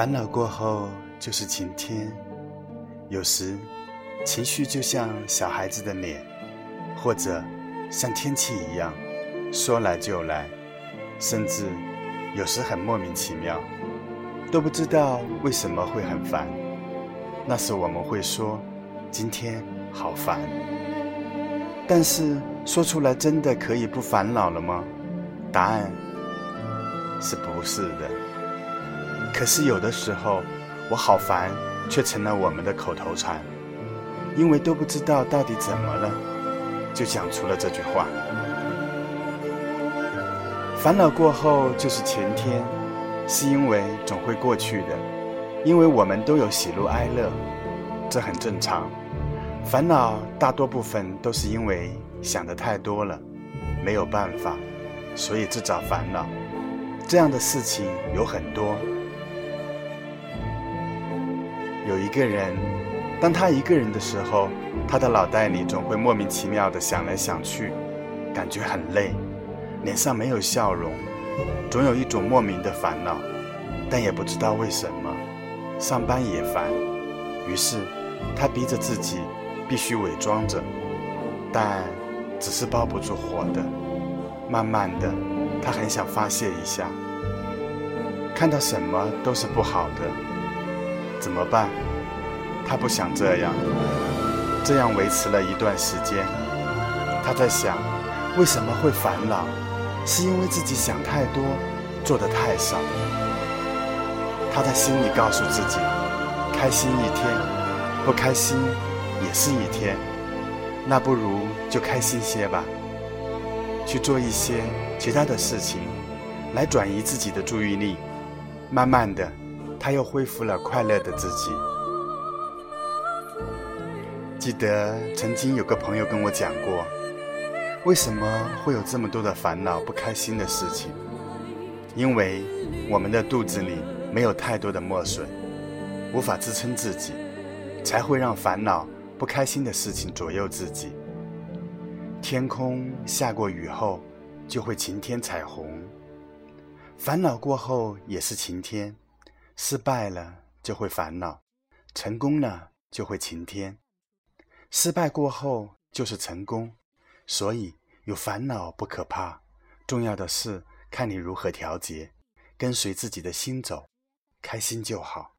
烦恼过后就是晴天。有时，情绪就像小孩子的脸，或者像天气一样，说来就来，甚至有时很莫名其妙，都不知道为什么会很烦。那时我们会说：“今天好烦。”但是说出来真的可以不烦恼了吗？答案是不是的。可是有的时候，我好烦，却成了我们的口头禅，因为都不知道到底怎么了，就讲出了这句话。烦恼过后就是晴天，是因为总会过去的，因为我们都有喜怒哀乐，这很正常。烦恼大多部分都是因为想的太多了，没有办法，所以自找烦恼。这样的事情有很多。有一个人，当他一个人的时候，他的脑袋里总会莫名其妙的想来想去，感觉很累，脸上没有笑容，总有一种莫名的烦恼，但也不知道为什么，上班也烦，于是他逼着自己。必须伪装着，但只是包不住火的。慢慢的，他很想发泄一下。看到什么都是不好的，怎么办？他不想这样。这样维持了一段时间，他在想，为什么会烦恼？是因为自己想太多，做的太少。他在心里告诉自己，开心一天，不开心。也是一天，那不如就开心些吧，去做一些其他的事情，来转移自己的注意力。慢慢的，他又恢复了快乐的自己。记得曾经有个朋友跟我讲过，为什么会有这么多的烦恼、不开心的事情？因为我们的肚子里没有太多的墨水，无法支撑自己，才会让烦恼。不开心的事情左右自己。天空下过雨后，就会晴天彩虹。烦恼过后也是晴天，失败了就会烦恼，成功了就会晴天。失败过后就是成功，所以有烦恼不可怕，重要的是看你如何调节，跟随自己的心走，开心就好。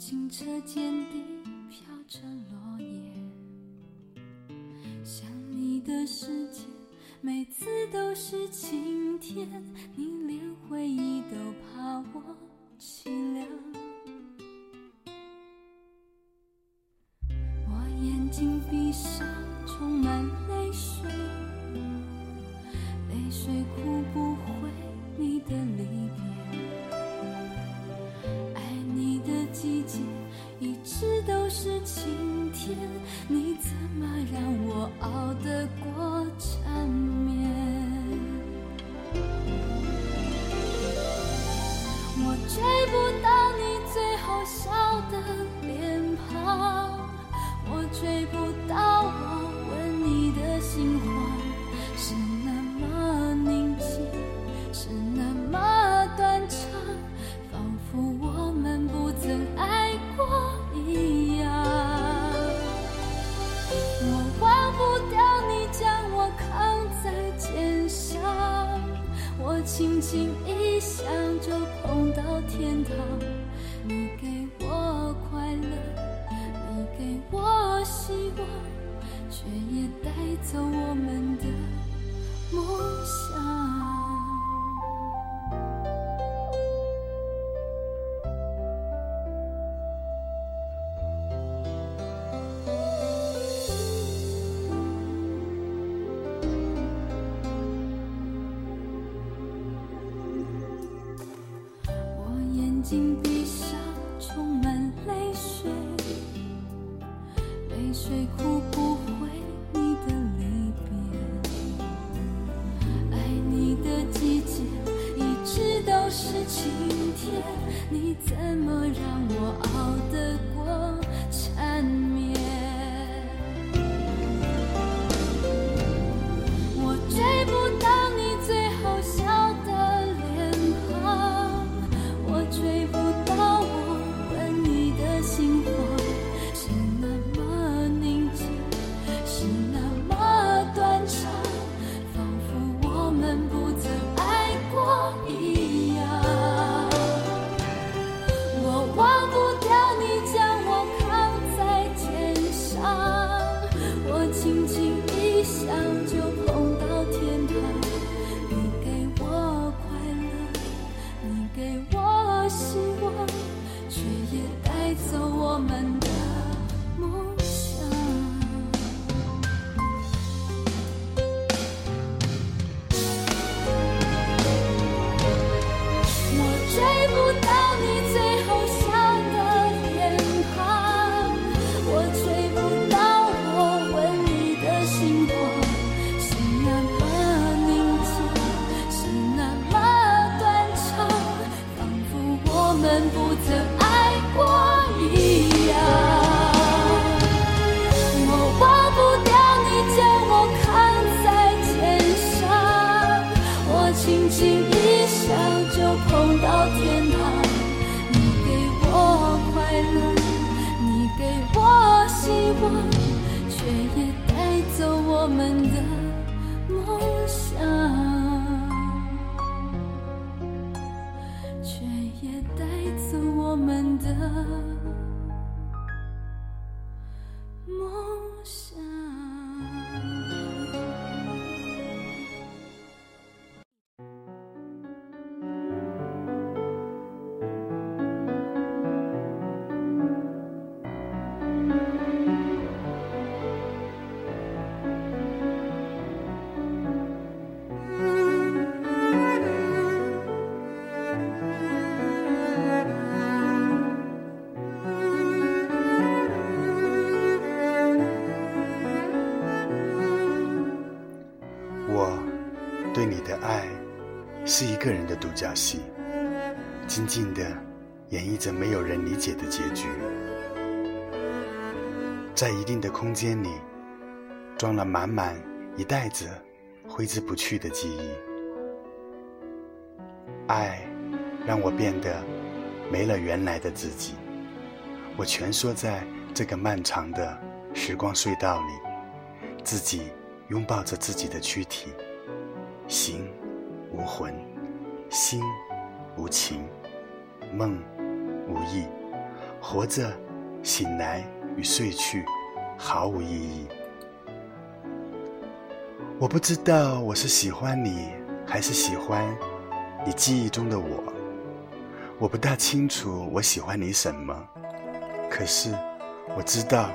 清澈见底是晴天，你怎么让我熬得过缠绵？我追不到你最后笑的脸庞，我追不到我吻你的心轻轻一想就碰到天堂，对你的爱是一个人的独角戏，静静的演绎着没有人理解的结局。在一定的空间里，装了满满一袋子挥之不去的记忆。爱让我变得没了原来的自己，我蜷缩在这个漫长的时光隧道里，自己拥抱着自己的躯体，形无魂，心无情，梦无意，活着，醒来与睡去毫无意义。我不知道我是喜欢你，还是喜欢你记忆中的我。我不大清楚我喜欢你什么，可是我知道，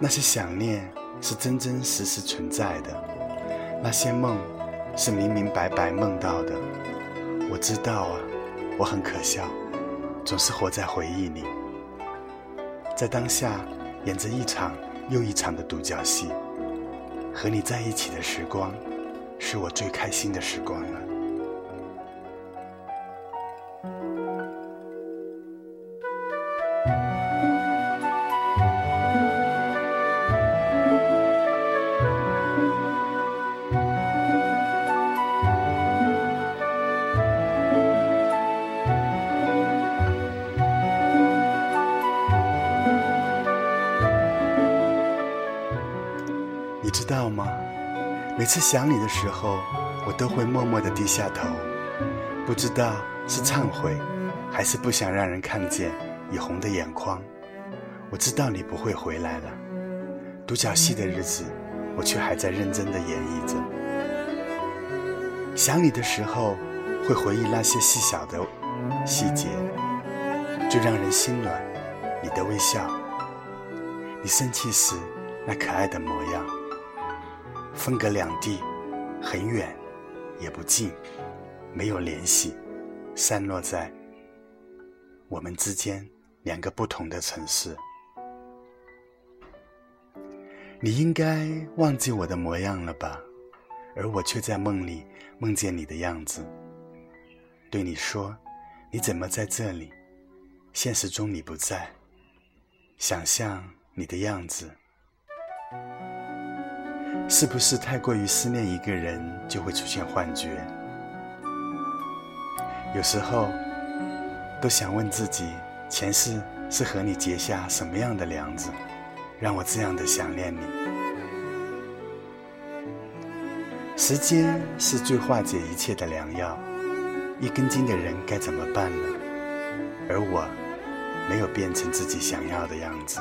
那些想念是真真实实存在的，那些梦是明明白白梦到的。我知道啊，我很可笑，总是活在回忆里，在当下演着一场又一场的独角戏。和你在一起的时光，是我最开心的时光了。每次想你的时候，我都会默默地低下头，不知道是忏悔，还是不想让人看见已红的眼眶。我知道你不会回来了，独角戏的日子，我却还在认真地演绎着。想你的时候，会回忆那些细小的细节，最让人心暖。你的微笑，你生气时那可爱的模样。分隔两地，很远，也不近，没有联系，散落在我们之间两个不同的城市。你应该忘记我的模样了吧？而我却在梦里梦见你的样子，对你说：“你怎么在这里？”现实中你不在，想象你的样子，是不是太过于思念一个人就会出现幻觉？有时候都想问自己，前世是和你结下什么样的梁子？让我这样的想念你。时间是最化解一切的良药，一根筋的人该怎么办呢？而我，没有变成自己想要的样子。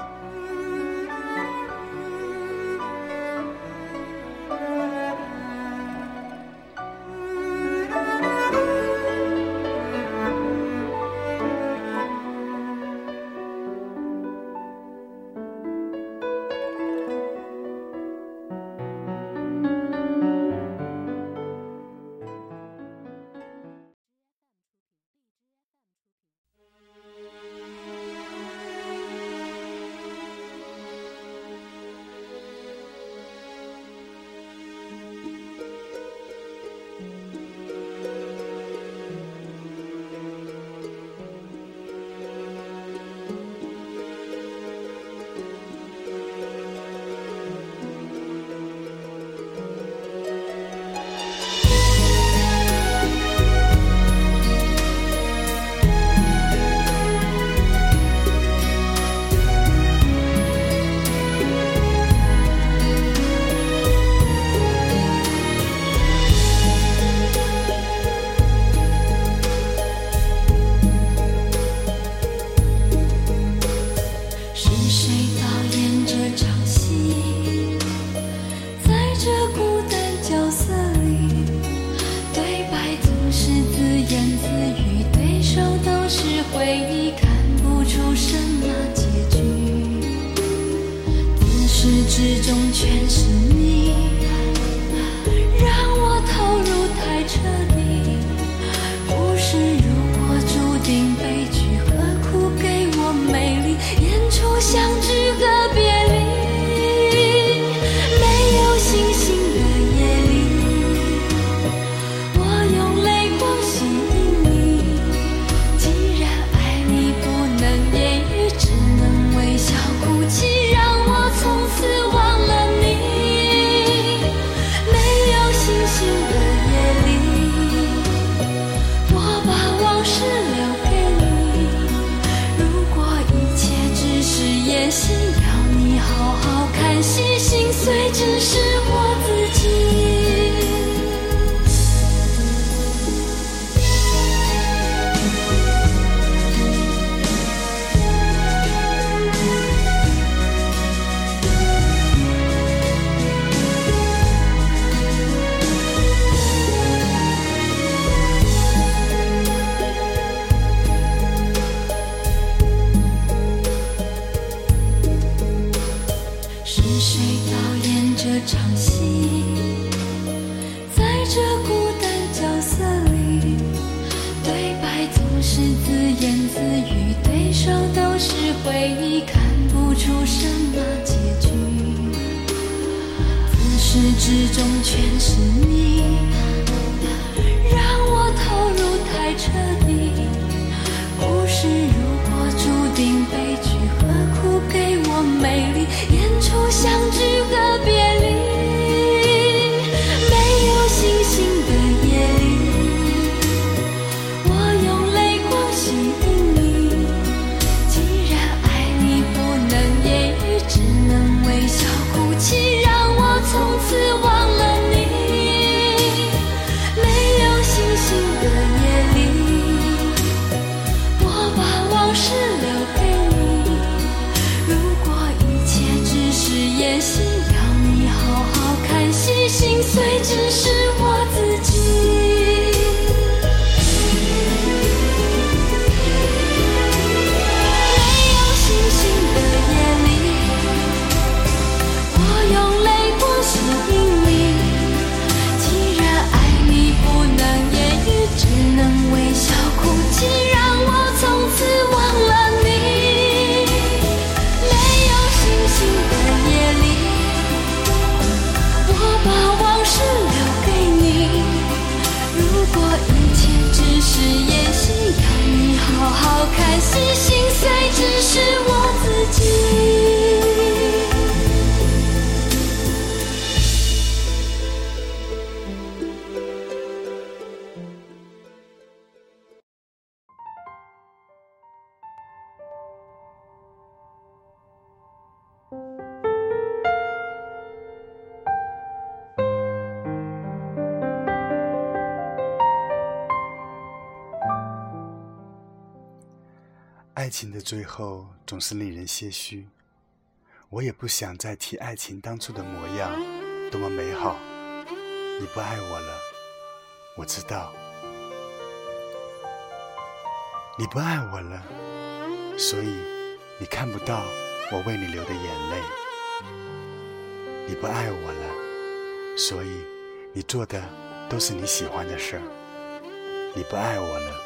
之中全是你，让我投入太彻底。故事如果注定悲剧，何苦给我美丽演出相聚心要你好好看戏心碎只是之中全是你让我投入太彻底。故事如果注定悲剧何苦给我美丽演出相聚和情的最后总是令人唏嘘，我也不想再提爱情当初的模样，多么美好。你不爱我了，我知道。你不爱我了，所以你看不到我为你流的眼泪。你不爱我了，所以你做的都是你喜欢的事儿。你不爱我了，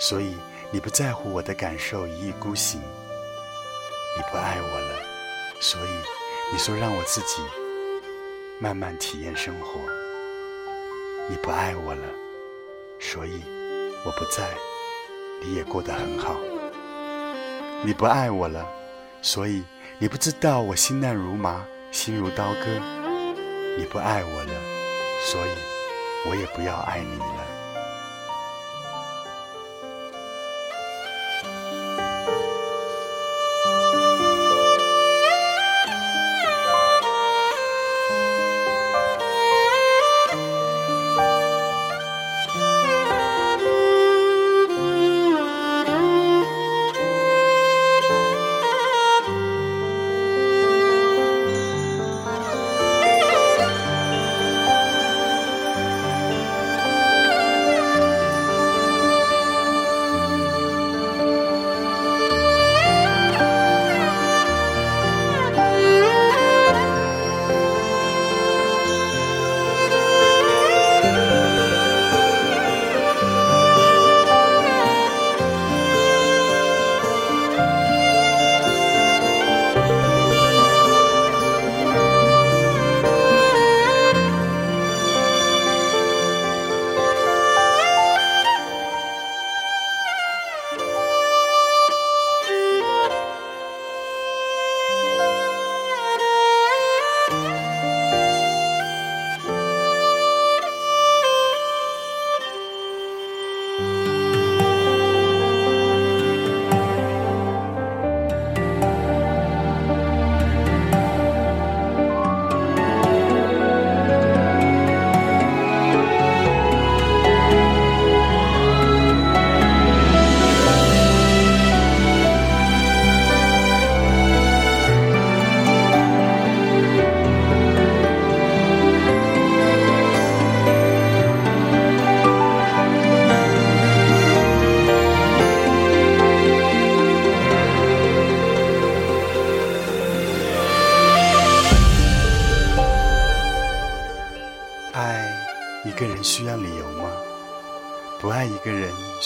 所以。你不在乎我的感受，一意孤行。你不爱我了，所以你说让我自己慢慢体验生活。你不爱我了，所以我不在，你也过得很好。你不爱我了，所以你不知道我心乱如麻，心如刀割。你不爱我了，所以我也不要爱你了。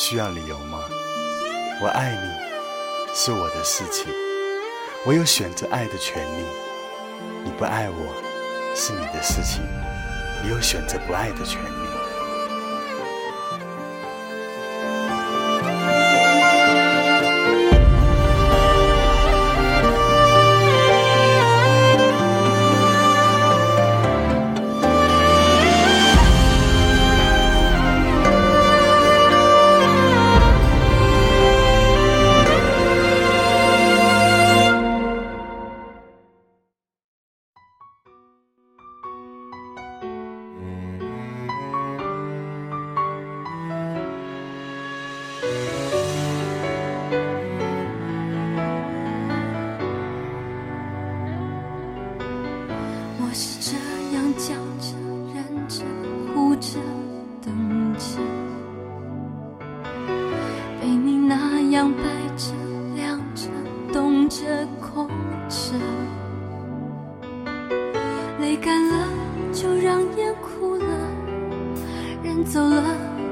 需要理由吗？我爱你是我的事情，我有选择爱的权利。你不爱我是你的事情，你有选择不爱的权利。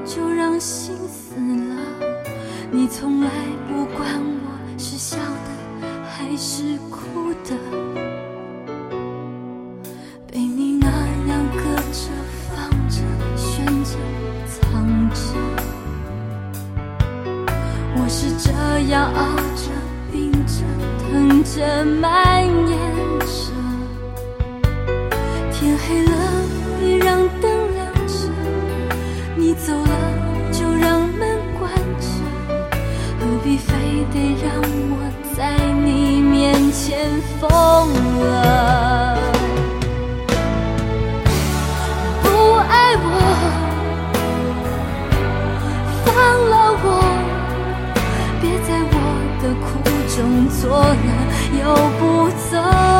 就让心死了。你从来不管我是笑的还是哭的，放了我，别在我的苦中作乐，又不走。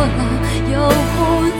过了又。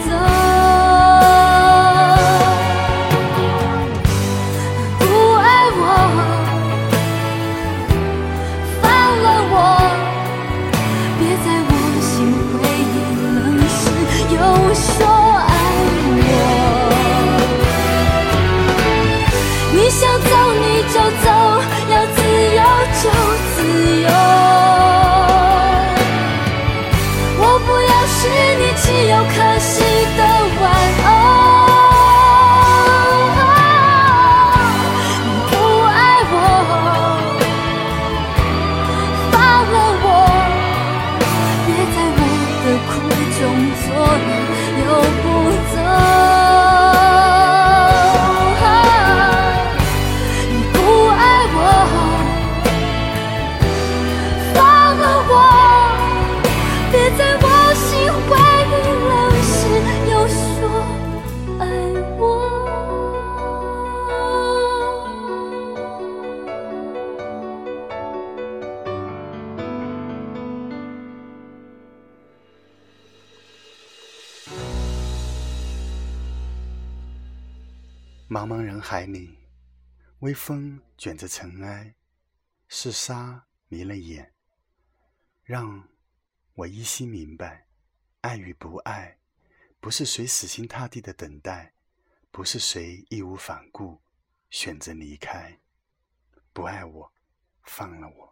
海里微风卷着尘埃，是沙迷了眼。让我依稀明白，爱与不爱不是谁死心塌地的等待，不是谁义无反顾选择离开。不爱我，放了我。